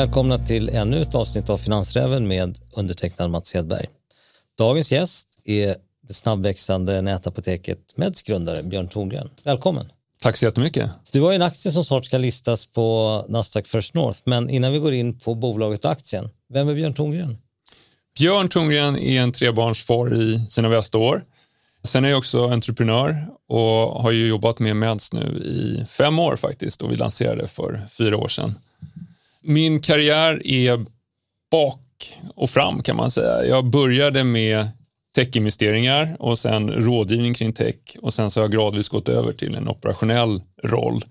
Välkomna till ännu ett avsnitt av Finansräven med undertecknad Mats Hedberg. Dagens gäst är det snabbväxande nätapoteket Meds grundare Björn Thorngren. Välkommen! Tack så jättemycket. Du har en aktie som snart ska listas på Nasdaq First North, men innan vi går in på bolaget och aktien, vem är Björn Thorngren? Björn Thorngren är en trebarnsfar i sina bästa år. Sen är jag också entreprenör och har ju jobbat med Meds nu i fem år faktiskt och vi lanserade för fyra år sedan. Min karriär är bak och fram kan man säga. Jag började med techinvesteringar och sen rådgivning kring tech och sen så har jag gradvis gått över till en operationell roll.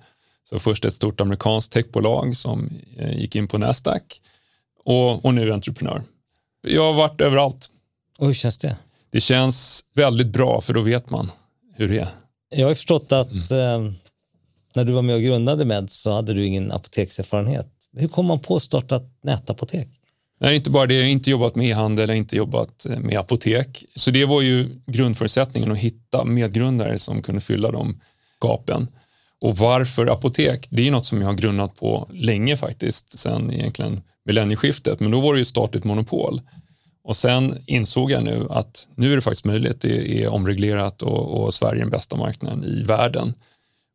Så först ett stort amerikanskt techbolag som eh, gick in på Nasdaq och, och nu entreprenör. Jag har varit överallt. Och hur känns det? Det känns väldigt bra för då vet man hur det är. Jag har förstått att mm. eh, när du var med och grundade med så hade du ingen apotekserfarenhet. Hur kom man på att starta ett nätapotek? Nej, inte bara det. Jag har inte jobbat med e-handel, jag har inte jobbat eh, med apotek. Så det var ju grundförutsättningen att hitta medgrundare som kunde fylla de gapen. Och varför apotek? Det är något som jag har grunnat på länge faktiskt, sen egentligen millennieskiftet. Men då var det ju statligt monopol. Och sen insåg jag nu att nu är det faktiskt möjligt. Det är omreglerat och, och Sverige är den bästa marknaden i världen.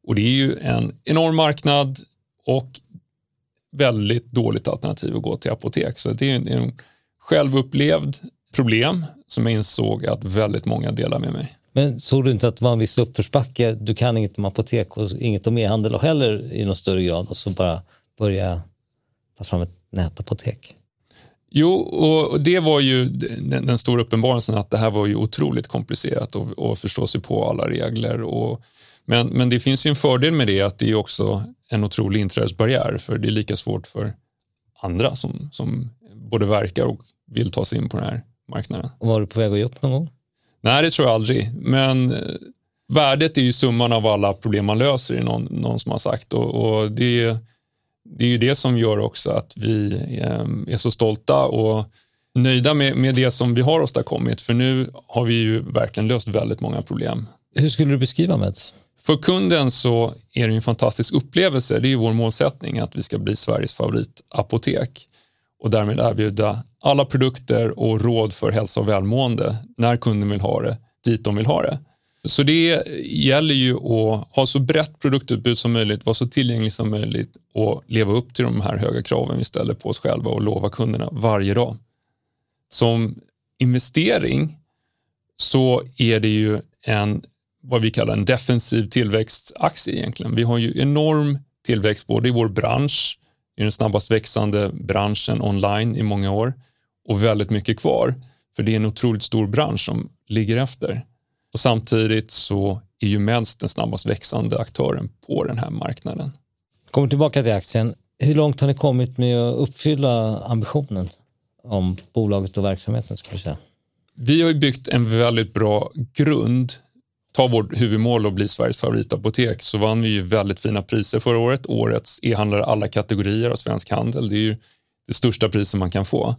Och det är ju en enorm marknad och väldigt dåligt alternativ att gå till apotek. Så det är en, en självupplevd problem som jag insåg att väldigt många delar med mig. Men såg du inte att det var en viss uppförsbacke? Du kan inget om apotek och inget om e-handel heller i någon större grad och så bara börja ta fram ett nätapotek? Jo, och det var ju den, den stora uppenbarelsen att det här var ju otroligt komplicerat och, och förstå sig på alla regler. Och, men, men det finns ju en fördel med det att det är också en otrolig inträdesbarriär för det är lika svårt för andra som, som både verkar och vill ta sig in på den här marknaden. Och var du på väg att ge upp någon gång? Nej, det tror jag aldrig. Men eh, värdet är ju summan av alla problem man löser, i någon, någon som har sagt. Och, och det, det är ju det som gör också att vi eh, är så stolta och nöjda med, med det som vi har åstadkommit. För nu har vi ju verkligen löst väldigt många problem. Hur skulle du beskriva Meds? För kunden så är det en fantastisk upplevelse. Det är ju vår målsättning att vi ska bli Sveriges favoritapotek och därmed erbjuda alla produkter och råd för hälsa och välmående när kunden vill ha det, dit de vill ha det. Så det gäller ju att ha så brett produktutbud som möjligt, vara så tillgänglig som möjligt och leva upp till de här höga kraven vi ställer på oss själva och lova kunderna varje dag. Som investering så är det ju en vad vi kallar en defensiv tillväxtaktie egentligen. Vi har ju enorm tillväxt både i vår bransch, i den snabbast växande branschen online i många år och väldigt mycket kvar. För det är en otroligt stor bransch som ligger efter. Och samtidigt så är ju Meds den snabbast växande aktören på den här marknaden. Kommer tillbaka till aktien. Hur långt har ni kommit med att uppfylla ambitionen om bolaget och verksamheten? Skulle säga? Vi har byggt en väldigt bra grund ta vårt huvudmål och bli Sveriges favoritapotek så vann vi ju väldigt fina priser förra året. Årets e-handlare alla kategorier av svensk handel. Det är ju det största priset man kan få.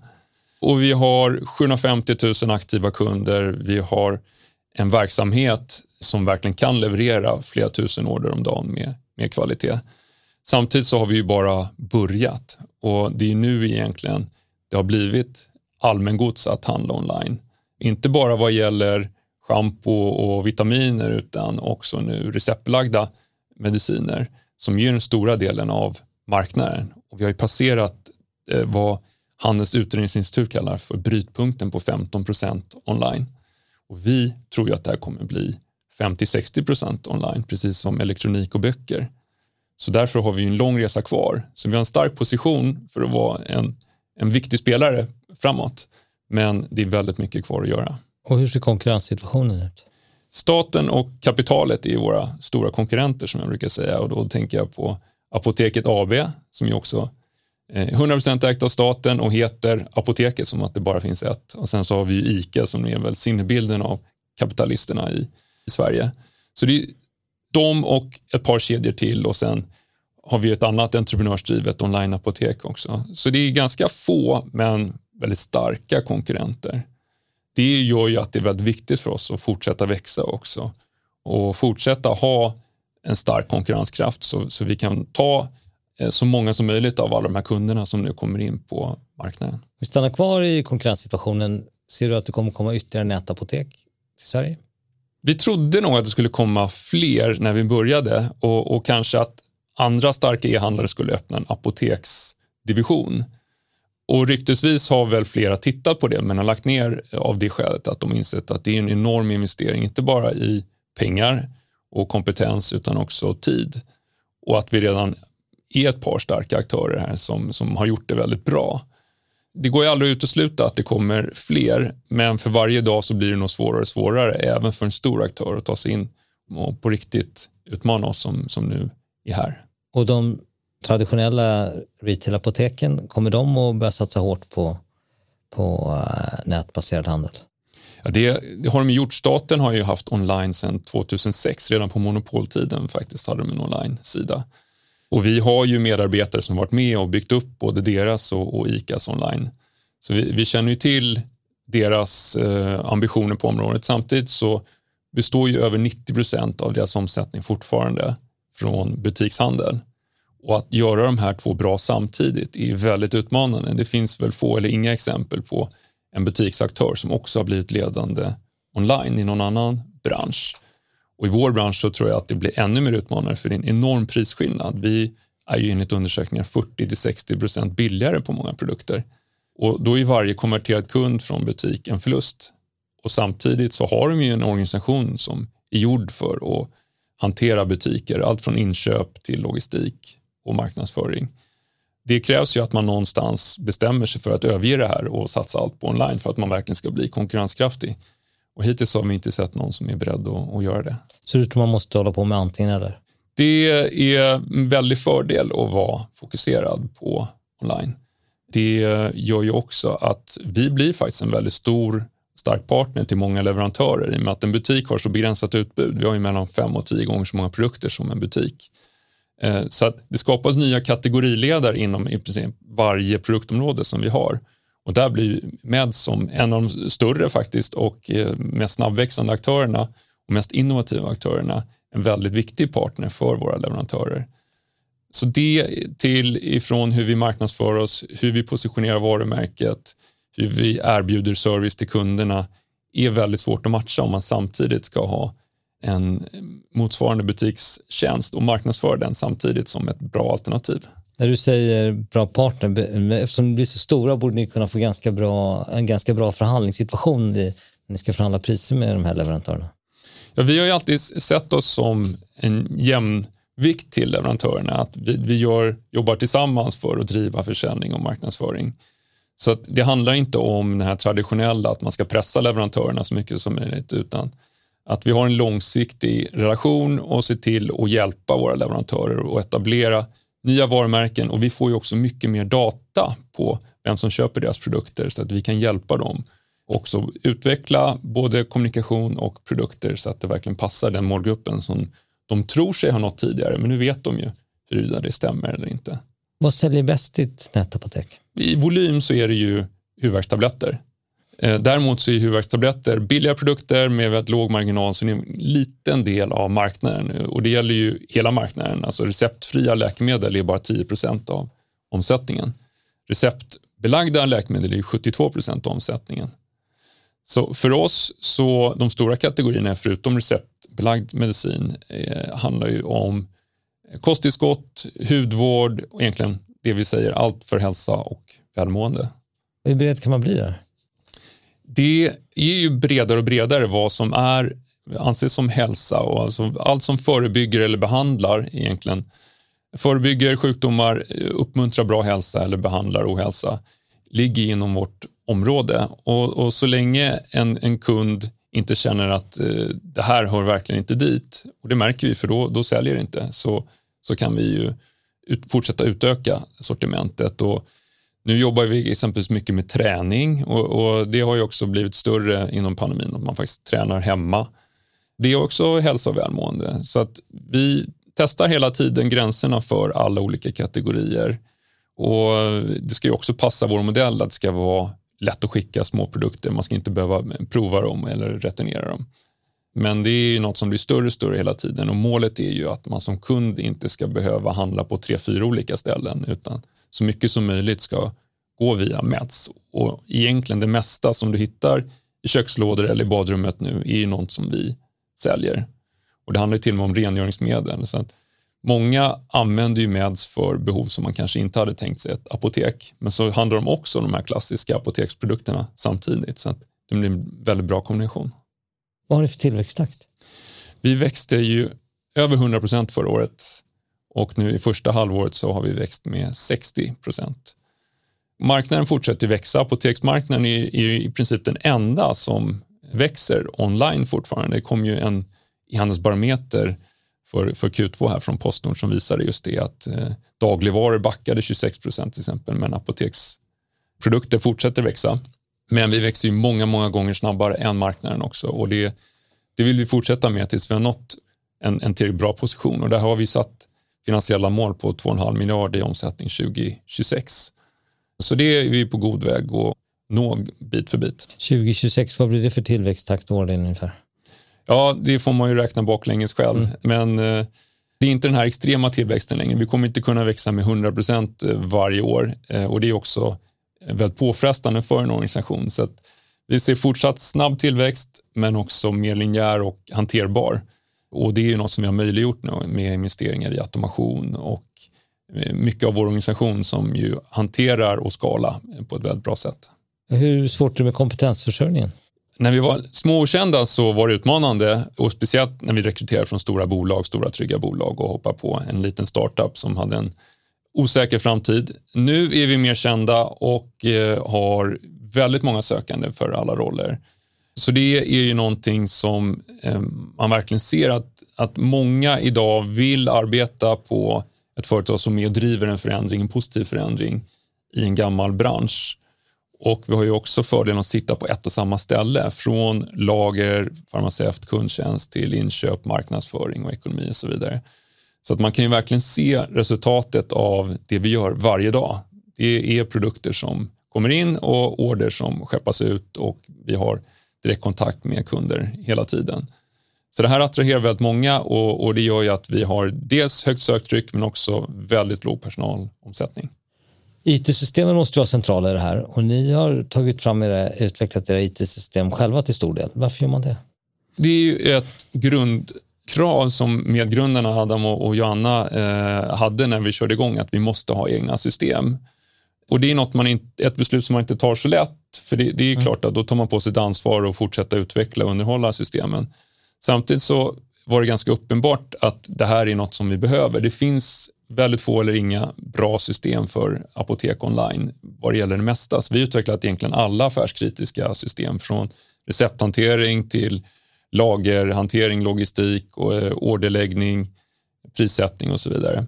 Och vi har 750 000 aktiva kunder. Vi har en verksamhet som verkligen kan leverera flera tusen order om dagen med, med kvalitet. Samtidigt så har vi ju bara börjat och det är nu egentligen det har blivit allmängods att handla online. Inte bara vad gäller schampo och vitaminer utan också nu receptbelagda mediciner som ger den stora delen av marknaden. Och vi har ju passerat eh, vad Handelns utredningsinstitut kallar för brytpunkten på 15 procent online. Och vi tror ju att det här kommer bli 50-60 procent online, precis som elektronik och böcker. Så därför har vi en lång resa kvar. Så vi har en stark position för att vara en, en viktig spelare framåt. Men det är väldigt mycket kvar att göra. Och hur ser konkurrenssituationen ut? Staten och kapitalet är våra stora konkurrenter som jag brukar säga och då tänker jag på Apoteket AB som ju också eh, är 100% ägt av staten och heter Apoteket som att det bara finns ett. Och sen så har vi ICA som är väl sinnebilden av kapitalisterna i, i Sverige. Så det är de och ett par kedjor till och sen har vi ett annat entreprenörsdrivet onlineapotek också. Så det är ganska få men väldigt starka konkurrenter det gör ju att det är väldigt viktigt för oss att fortsätta växa också och fortsätta ha en stark konkurrenskraft så, så vi kan ta eh, så många som möjligt av alla de här kunderna som nu kommer in på marknaden. Vi stannar kvar i konkurrenssituationen. Ser du att det kommer komma ytterligare nätapotek till Sverige? Vi trodde nog att det skulle komma fler när vi började och, och kanske att andra starka e-handlare skulle öppna en apoteksdivision. Och ryktesvis har väl flera tittat på det men har lagt ner av det skälet att de insett att det är en enorm investering, inte bara i pengar och kompetens utan också tid. Och att vi redan är ett par starka aktörer här som, som har gjort det väldigt bra. Det går ju aldrig att utesluta att det kommer fler, men för varje dag så blir det nog svårare och svårare, även för en stor aktör att ta sig in och på riktigt utmana oss som, som nu är här. Och de traditionella retailapoteken, kommer de att börja satsa hårt på, på eh, nätbaserad handel? Ja, det, det, har de gjort. Staten har ju haft online sedan 2006, redan på monopoltiden faktiskt hade de en online-sida. Och vi har ju medarbetare som varit med och byggt upp både deras och, och ICAs online. Så vi, vi känner ju till deras eh, ambitioner på området. Samtidigt så består ju över 90 procent av deras omsättning fortfarande från butikshandel. Och att göra de här två bra samtidigt är väldigt utmanande. Det finns väl få eller inga exempel på en butiksaktör som också har blivit ledande online i någon annan bransch. Och I vår bransch så tror jag att det blir ännu mer utmanande för det är en enorm prisskillnad. Vi är ju enligt undersökningar 40 60 procent billigare på många produkter. Och då är varje konverterad kund från butik en förlust. Och samtidigt så har de ju en organisation som är gjord för att hantera butiker, allt från inköp till logistik och marknadsföring. Det krävs ju att man någonstans bestämmer sig för att överge det här och satsa allt på online för att man verkligen ska bli konkurrenskraftig. Och hittills har vi inte sett någon som är beredd att, att göra det. Så du tror man måste hålla på med antingen eller? Det är en väldig fördel att vara fokuserad på online. Det gör ju också att vi blir faktiskt en väldigt stor stark partner till många leverantörer i och med att en butik har så begränsat utbud. Vi har ju mellan fem och tio gånger så många produkter som en butik. Eh, så att det skapas nya kategoriledare inom i princip varje produktområde som vi har. Och där blir Med som en av de större faktiskt och eh, mest snabbväxande aktörerna och mest innovativa aktörerna en väldigt viktig partner för våra leverantörer. Så det till ifrån hur vi marknadsför oss, hur vi positionerar varumärket, hur vi erbjuder service till kunderna är väldigt svårt att matcha om man samtidigt ska ha en motsvarande butikstjänst och marknadsföra den samtidigt som ett bra alternativ. När du säger bra partner, eftersom ni blir så stora borde ni kunna få ganska bra, en ganska bra förhandlingssituation när ni ska förhandla priser med de här leverantörerna. Ja, vi har ju alltid sett oss som en jämvikt till leverantörerna, att vi, vi gör, jobbar tillsammans för att driva försäljning och marknadsföring. Så det handlar inte om det här traditionella, att man ska pressa leverantörerna så mycket som möjligt, utan att vi har en långsiktig relation och se till att hjälpa våra leverantörer att etablera nya varumärken och vi får ju också mycket mer data på vem som köper deras produkter så att vi kan hjälpa dem också utveckla både kommunikation och produkter så att det verkligen passar den målgruppen som de tror sig ha nått tidigare, men nu vet de ju huruvida det stämmer eller inte. Vad säljer bäst ditt nätapotek? I volym så är det ju huvudvärkstabletter. Eh, däremot så är huvudvärkstabletter billiga produkter med väldigt låg marginal, så det är en liten del av marknaden och det gäller ju hela marknaden. Alltså receptfria läkemedel är bara 10 procent av omsättningen. Receptbelagda läkemedel är 72 procent av omsättningen. Så för oss, så de stora kategorierna förutom receptbelagd medicin eh, handlar ju om kosttillskott, hudvård och egentligen det vi säger allt för hälsa och välmående. Hur bred kan man bli där? Det är ju bredare och bredare vad som är anses som hälsa och alltså allt som förebygger eller behandlar egentligen. Förebygger sjukdomar, uppmuntrar bra hälsa eller behandlar ohälsa ligger inom vårt område och, och så länge en, en kund inte känner att eh, det här hör verkligen inte dit och det märker vi för då, då säljer det inte så, så kan vi ju ut, fortsätta utöka sortimentet och nu jobbar vi exempelvis mycket med träning och, och, det har ju också blivit större inom pandemin, att man faktiskt tränar hemma. Det är också hälsa och välmående. Så att vi testar hela tiden gränserna för alla olika kategorier. Och Det ska ju också passa vår modell att det ska vara lätt att skicka små produkter. Man ska inte behöva prova dem eller returnera dem. Men det är ju något som blir större och större hela tiden och målet är ju att man som kund inte ska behöva handla på tre, fyra olika ställen utan så mycket som möjligt ska gå via Meds. Och egentligen det mesta som du hittar i kökslådor eller i badrummet nu är ju något som vi säljer. Och det handlar till och med om rengöringsmedel. Så många använder ju meds för behov som man kanske inte hade tänkt sig ett apotek. Men så handlar de också om de här klassiska apoteksprodukterna samtidigt. Så det blir en väldigt bra kombination. Vad har ni för tillväxttakt? Vi växte ju över 100 procent förra året och nu i första halvåret så har vi växt med 60 procent. Marknaden fortsätter växa. Apoteksmarknaden är, är i princip den enda som växer online fortfarande. Det kom ju en e-handelsbarometer för, för Q2 här från Postnord som visade just det att eh, dagligvaror backade 26 procent till exempel, men apoteksprodukter fortsätter växa. Men vi växer ju många, många gånger snabbare än marknaden också och det, det vill vi fortsätta med tills vi har nått en, en tillräckligt bra position och där har vi satt finansiella mål på 2,5 miljarder i omsättning 2026. Så det är vi på god väg att nå bit för bit. 2026, vad blir det för tillväxttakt årligen ungefär? Ja, det får man ju räkna baklänges själv, mm. men eh, det är inte den här extrema tillväxten längre. Vi kommer inte kunna växa med 100 procent eh, varje år eh, och det är också väldigt påfrestande för en organisation. Så vi ser fortsatt snabb tillväxt, men också mer linjär och hanterbar. Och det är ju något som vi har möjliggjort nu med investeringar i automation och mycket av vår organisation som ju hanterar och skala på ett väldigt bra sätt. Hur svårt är det med kompetensförsörjningen? När vi var små och kända så var det utmanande och speciellt när vi rekryterade från stora bolag, stora trygga bolag och hoppade på en liten startup som hade en osäker framtid. Nu är vi mer kända och eh, har väldigt många sökande för alla roller. Så det är ju någonting som eh, man verkligen ser att, att många idag vill arbeta på ett företag som är och driver en förändring, en positiv förändring i en gammal bransch. Och vi har ju också fördelen att sitta på ett och samma ställe, från lager, farmaceut, kundtjänst till inköp, marknadsföring och ekonomi och så vidare. Så att man kan ju verkligen se resultatet av det vi gör varje dag. Det är produkter som kommer in och order som skeppas ut och vi har direktkontakt med kunder hela tiden. Så det här attraherar väldigt många och, och det gör ju att vi har dels högt söktryck men också väldigt låg personalomsättning. IT-systemen måste vara centrala i det här och ni har tagit fram era, utvecklat era IT-system själva till stor del. Varför gör man det? Det är ju ett grundkrav som medgrundarna Adam och Joanna eh, hade när vi körde igång, att vi måste ha egna system. Och det är något man inte, ett beslut som man inte tar så lätt, för det, det är mm. klart att då tar man på sig ett ansvar och fortsätta utveckla och underhålla systemen. Samtidigt så var det ganska uppenbart att det här är något som vi behöver. Det finns väldigt få eller inga bra system för apotek online vad det gäller det mesta. Så vi har utvecklat egentligen alla affärskritiska system från recepthantering till lagerhantering, logistik och eh, orderläggning, prissättning och så vidare.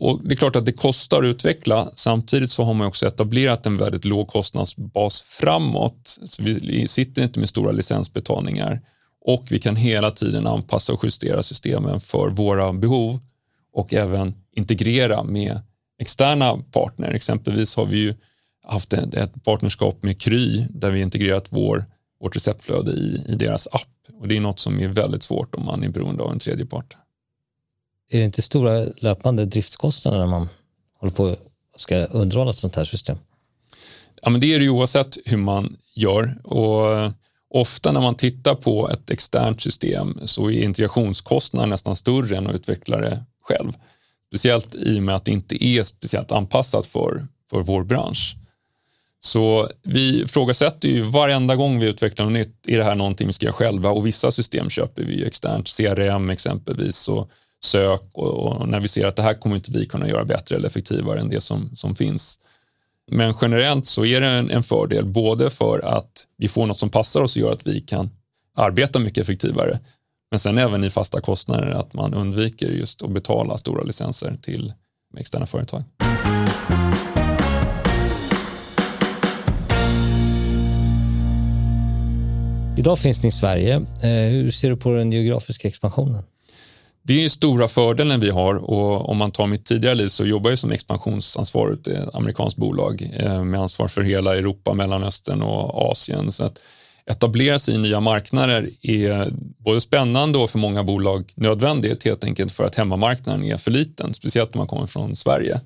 Och Det är klart att det kostar att utveckla. Samtidigt så har man också etablerat en väldigt låg kostnadsbas framåt. Så vi sitter inte med stora licensbetalningar och vi kan hela tiden anpassa och justera systemen för våra behov och även integrera med externa partner. Exempelvis har vi ju haft ett, partnerskap med Kry där vi integrerat vår, vårt receptflöde i, i deras app och det är något som är väldigt svårt om man är beroende av en tredje part. Är det inte stora löpande driftskostnader när man håller på och ska underhålla ett sånt här system? Ja, men det är det ju oavsett hur man gör och eh, Ofta när man tittar på ett externt system så är integrationskostnaden nästan större än att utveckla det själv. Speciellt i och med att det inte är speciellt anpassat för, för vår bransch. Så vi ifrågasätter ju varenda gång vi utvecklar något nytt, är det här någonting vi ska göra själva? Och vissa system köper vi ju externt, CRM exempelvis och sök och, och, när vi ser att det här kommer inte vi kunna göra bättre eller effektivare än det som, som finns. Men generellt så är det en, en fördel både för att vi får något som passar oss och gör att vi kan arbeta mycket effektivare. Men sen även i fasta kostnader att man undviker just att betala stora licenser till externa företag. Idag finns ni i Sverige. Eh, hur ser du på den geografiska expansionen? Det är stora fördelen vi har och om man tar mitt tidigare liv så jobbar jag som expansionsansvarig i ett amerikanskt bolag eh, med ansvar för hela Europa, Mellanöstern och Asien. Så att etablera sig i nya marknader är både spännande och för många bolag nödvändigt helt enkelt för att hemmamarknaden är för liten, speciellt när man kommer från Sverige.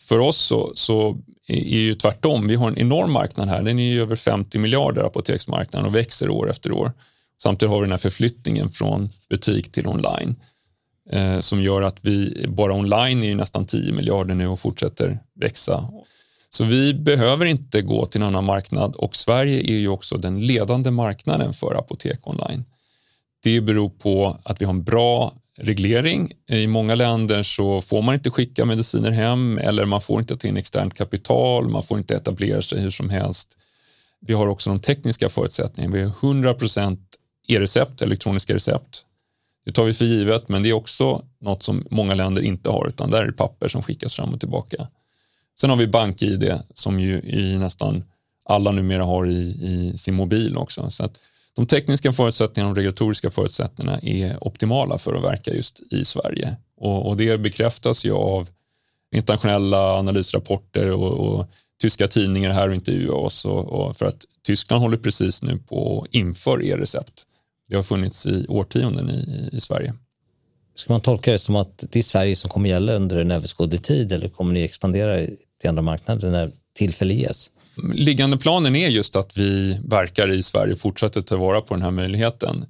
För oss så, så är ju tvärtom, vi har en enorm marknad här, den är ju över 50 miljarder apoteksmarknaden och växer år efter år. Samtidigt har vi den här förflyttningen från butik till online eh, som gör att vi bara online är ju nästan 10 miljarder nu och fortsätter växa. Så vi behöver inte gå till en annan marknad och Sverige är ju också den ledande marknaden för apotek online. Det beror på att vi har en bra reglering. I många länder så får man inte skicka mediciner hem eller man får inte ta in externt kapital, man får inte etablera sig hur som helst. Vi har också de tekniska förutsättningarna. Vi har 100 e-recept, elektroniska recept. Det tar vi för givet, men det är också något som många länder inte har, utan där är det papper som skickas fram och tillbaka. Sen har vi BankID som ju i nästan alla numera har i, i sin mobil också. Så att de tekniska förutsättningarna och regulatoriska förutsättningarna är optimala för att verka just i Sverige. Och, och det bekräftas ju av internationella analysrapporter och, och tyska tidningar här och intervjuar oss. Och, och, för att Tyskland håller precis nu på att införa e-recept. Det har funnits i årtionden i, i Sverige. Ska man tolka det som att det är Sverige som kommer gälla under en överskådlig tid eller kommer ni expandera till andra marknader när tillfälle ges? Liggande planen är just att vi verkar i Sverige och fortsätter ta vara på den här möjligheten.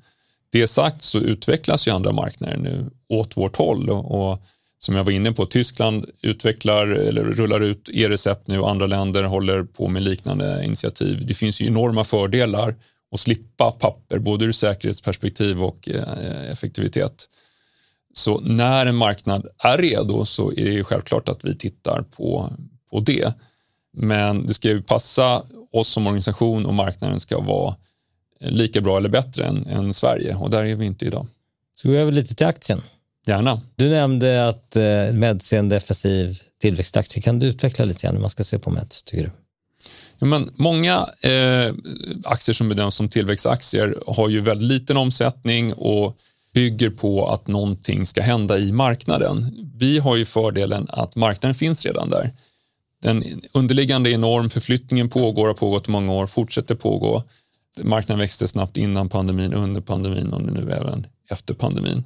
Det sagt så utvecklas ju andra marknader nu åt vårt håll och som jag var inne på, Tyskland utvecklar eller rullar ut e-recept nu och andra länder håller på med liknande initiativ. Det finns ju enorma fördelar att slippa papper, både ur säkerhetsperspektiv och eh, effektivitet. Så när en marknad är redo så är det ju självklart att vi tittar på, på det. Men det ska ju passa oss som organisation och marknaden ska vara lika bra eller bättre än, än Sverige och där är vi inte idag. Ska vi gå över lite till aktien? Gärna. Du nämnde att eh, Meds är en defensiv tillväxtaktie. Kan du utveckla lite grann hur man ska se på Meds, tycker du? Men många eh, aktier som bedöms som tillväxtaktier har ju väldigt liten omsättning och bygger på att någonting ska hända i marknaden. Vi har ju fördelen att marknaden finns redan där. Den underliggande är enorm, förflyttningen pågår, har pågått i många år, fortsätter pågå. Marknaden växte snabbt innan pandemin, under pandemin och nu även efter pandemin.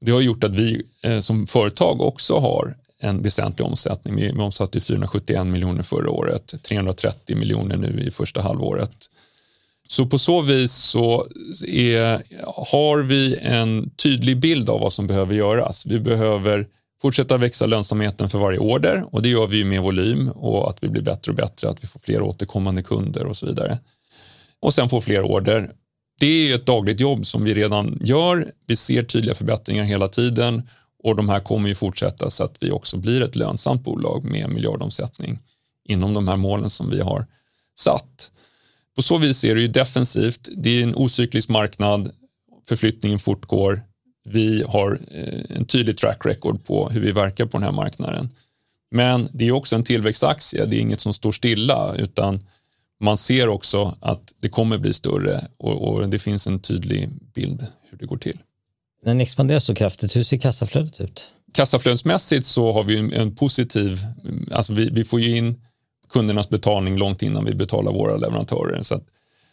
Det har gjort att vi eh, som företag också har en väsentlig omsättning. Vi, vi omsatte 471 miljoner förra året, 330 miljoner nu i första halvåret. Så på så vis så är, har vi en tydlig bild av vad som behöver göras. Vi behöver fortsätta växa lönsamheten för varje order och det gör vi med volym och att vi blir bättre och bättre, att vi får fler återkommande kunder och så vidare. Och sen få fler order. Det är ett dagligt jobb som vi redan gör. Vi ser tydliga förbättringar hela tiden och de här kommer ju fortsätta så att vi också blir ett lönsamt bolag med miljardomsättning inom de här målen som vi har satt. På så vis är det ju defensivt. Det är en ocyklisk marknad. Förflyttningen fortgår. Vi har eh, en tydlig track record på hur vi verkar på den här marknaden. Men det är också en tillväxtaktie. Det är inget som står stilla utan man ser också att det kommer bli större och, och det finns en tydlig bild hur det går till. När ni expanderar så kraftigt, hur ser kassaflödet ut? Kassaflödesmässigt så har vi en positiv, alltså vi, vi får ju in kundernas betalning långt innan vi betalar våra leverantörer. Så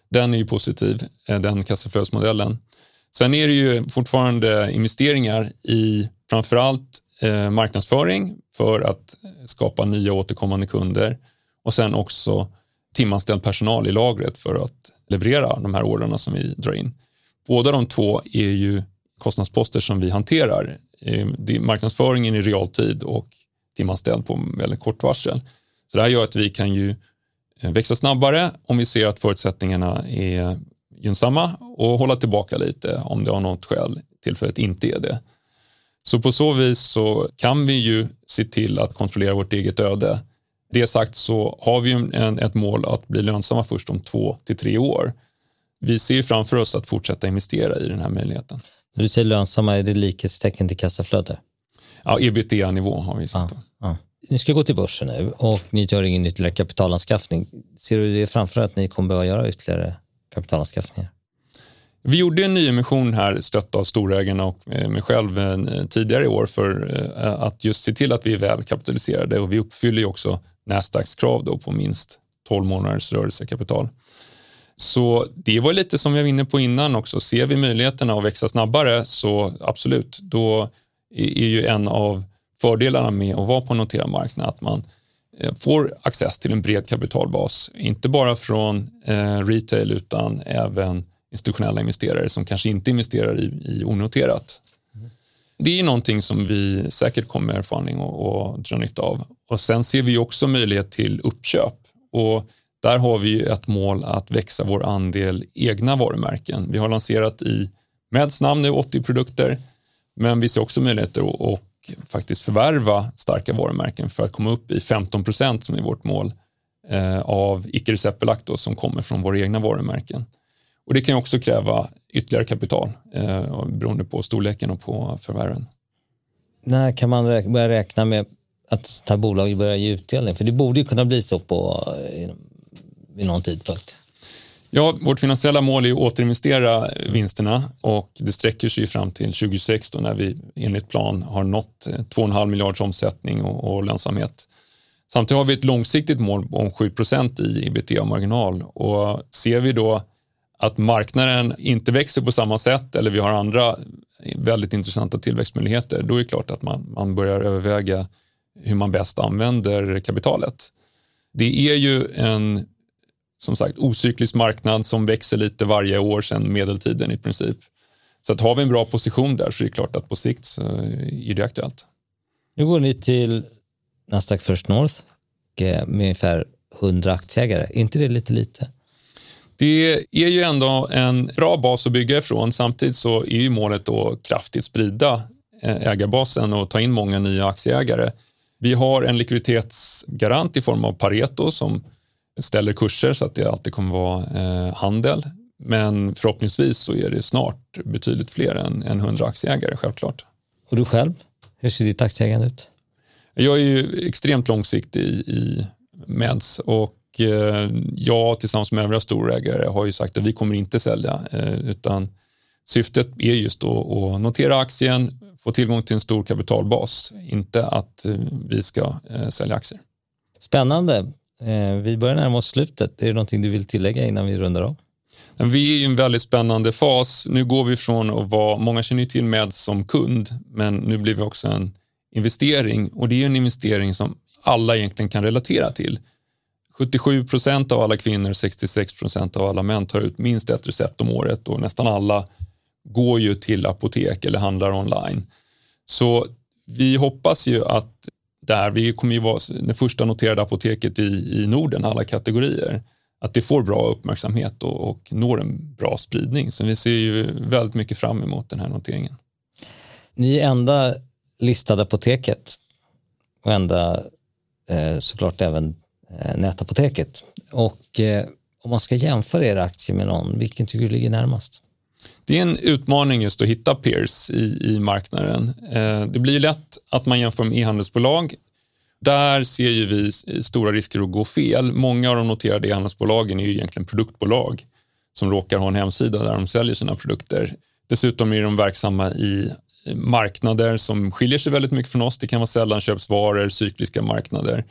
den är ju positiv, eh, den kassaflödesmodellen. Sen är det ju fortfarande investeringar i framförallt eh, marknadsföring för att skapa nya återkommande kunder och sen också timanställd personal i lagret för att leverera de här orderna som vi drar in. Båda de två är ju kostnadsposter som vi hanterar. Eh, marknadsföringen i realtid och timanställd på väldigt kort varsel. Så det här gör att vi kan ju eh, växa snabbare om vi ser att förutsättningarna är gynnsamma och hålla tillbaka lite om det av något skäl tillfället inte är det. Så på så vis så kan vi ju se till att kontrollera vårt eget öde. Det sagt så har vi en, ett mål att bli lönsamma först om två till tre år. Vi ser framför oss att fortsätta investera i den här möjligheten. När du säger lönsamma, är det likhetstecken till kassaflöde? Ja, ebitda-nivå har vi satt på. Ja, Ni ska gå till börsen nu och ni gör ingen ytterligare kapitalanskaffning. Ser du det framför att ni kommer behöva göra ytterligare kapitalanskaffningar? Vi gjorde en nyemission här stött av storägarna och mig själv eh, tidigare i år för eh, att just se till att vi är väl kapitaliserade och vi uppfyller ju också Nasdaqs krav då på minst 12 månaders rörelsekapital. Så det var lite som jag var inne på innan också. Ser vi möjligheterna att växa snabbare så absolut, då är ju en av fördelarna med att vara på en noterad marknad att man eh, får access till en bred kapitalbas, inte bara från eh, retail utan även institutionella investerare som kanske inte investerar i, i onoterat. Det är någonting som vi säkert kommer få anledning att, dra nytta av. Och sen ser vi också möjlighet till uppköp och där har vi ett mål att växa vår andel egna varumärken. Vi har lanserat i Meds namn nu 80 produkter, men vi ser också möjligheter att faktiskt förvärva starka varumärken för att komma upp i 15 procent som är vårt mål eh, av icke receptbelagt som kommer från våra egna varumärken. Och det kan också kräva ytterligare kapital eh, beroende på storleken och på förvärven. När kan man räk börja räkna med att ta här bolag börjar ge utdelning? För det borde ju kunna bli så på, eh, vid någon tidpunkt. Ja, vårt finansiella mål är att återinvestera vinsterna och det sträcker sig fram till 2026 då när vi enligt plan har nått eh, 2,5 miljarders omsättning och, och lönsamhet. Samtidigt har vi ett långsiktigt mål om 7% i ebitda-marginal och ser vi då att marknaden inte växer på samma sätt eller vi har andra eh, väldigt intressanta tillväxtmöjligheter, då är det klart att man, man börjar överväga hur man bäst använder kapitalet. Det är ju en som sagt ocyklisk marknad som växer lite varje år sedan medeltiden i princip. Så att har vi en bra position där så är det klart att på sikt så är det aktuellt. Nu går ni till Nasdaq First North med ungefär 100 aktieägare. Är inte det lite lite? Det är ju ändå en bra bas att bygga ifrån. Samtidigt så är ju målet att kraftigt sprida eh, ägarbasen och ta in många nya aktieägare. Vi har en likviditetsgarant i form av Pareto som ställer kurser så att det alltid kommer vara eh, handel. Men förhoppningsvis så är det snart betydligt fler än, än 100 aktieägare, självklart. Och du själv, hur ser ditt aktieägande ut? Jag är ju extremt långsiktig i Meds och eh, jag tillsammans med övriga storägare har ju sagt att vi kommer inte sälja eh, utan syftet är just att notera aktien, få tillgång till en stor kapitalbas, inte att vi ska sälja aktier. Spännande. Eh, vi börjar närma oss slutet. Är det någonting du vill tillägga innan vi rundar av? Vi är i en väldigt spännande fas. Nu går vi från att vara, många känner ju till med som kund, men nu blir vi också en investering och det är en investering som alla egentligen kan relatera till. 77 procent av alla kvinnor, 66 procent av alla män tar ut minst ett recept om året och nästan alla går ju till apotek eller handlar online. Så vi hoppas ju att där, vi kommer ju vara det första noterade apoteket i, i Norden, alla kategorier, att det får bra uppmärksamhet och, och når en bra spridning. Så vi ser ju väldigt mycket fram emot den här noteringen. Ni är enda listade apoteket och enda eh, såklart även Eh, nätapoteket. Och eh, om man ska jämföra era aktier med någon, vilken tycker du ligger närmast? Det är en utmaning just att hitta peers i, i marknaden. Eh, det blir lätt att man jämför med e-handelsbolag. Där ser ju vi eh, stora risker att gå fel. Många av de noterade e-handelsbolagen är ju egentligen produktbolag som råkar ha en hemsida där de säljer sina produkter. Dessutom är de verksamma i marknader som skiljer sig väldigt mycket från oss. Det kan vara sällanköpsvaror, cykliska marknader.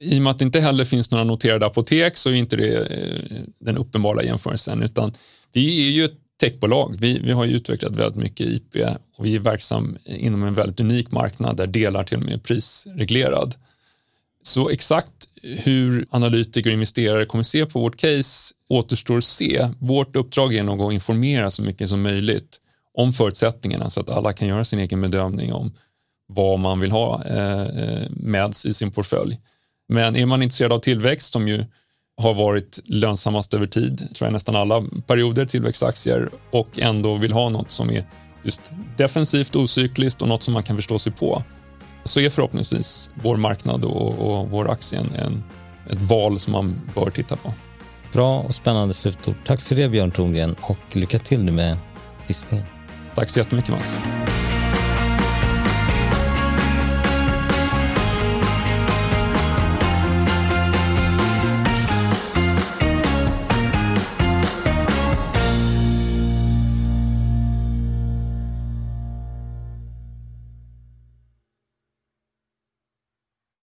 I och med att det inte heller finns några noterade apotek så är inte det eh, den uppenbara jämförelsen, utan vi är ju ett techbolag. Vi, vi har utvecklat väldigt mycket IP och vi är verksam inom en väldigt unik marknad där delar till och med är prisreglerad. Så exakt hur analytiker och investerare kommer se på vårt case återstår att se. Vårt uppdrag är nog att informera så mycket som möjligt om förutsättningarna så att alla kan göra sin egen bedömning om vad man vill ha eh, eh, med i sin portfölj. Men är man intresserad av tillväxt som ju har varit lönsammast över tid, tror jag nästan alla perioder, tillväxtaktier och ändå vill ha något som är just defensivt, ocykliskt och något som man kan förstå sig på, så är förhoppningsvis vår marknad och, och vår aktie en, ett val som man bör titta på. Bra och spännande slutord. Tack för det Björn Thorngren och lycka till nu med listningen. Tack så jättemycket Mats.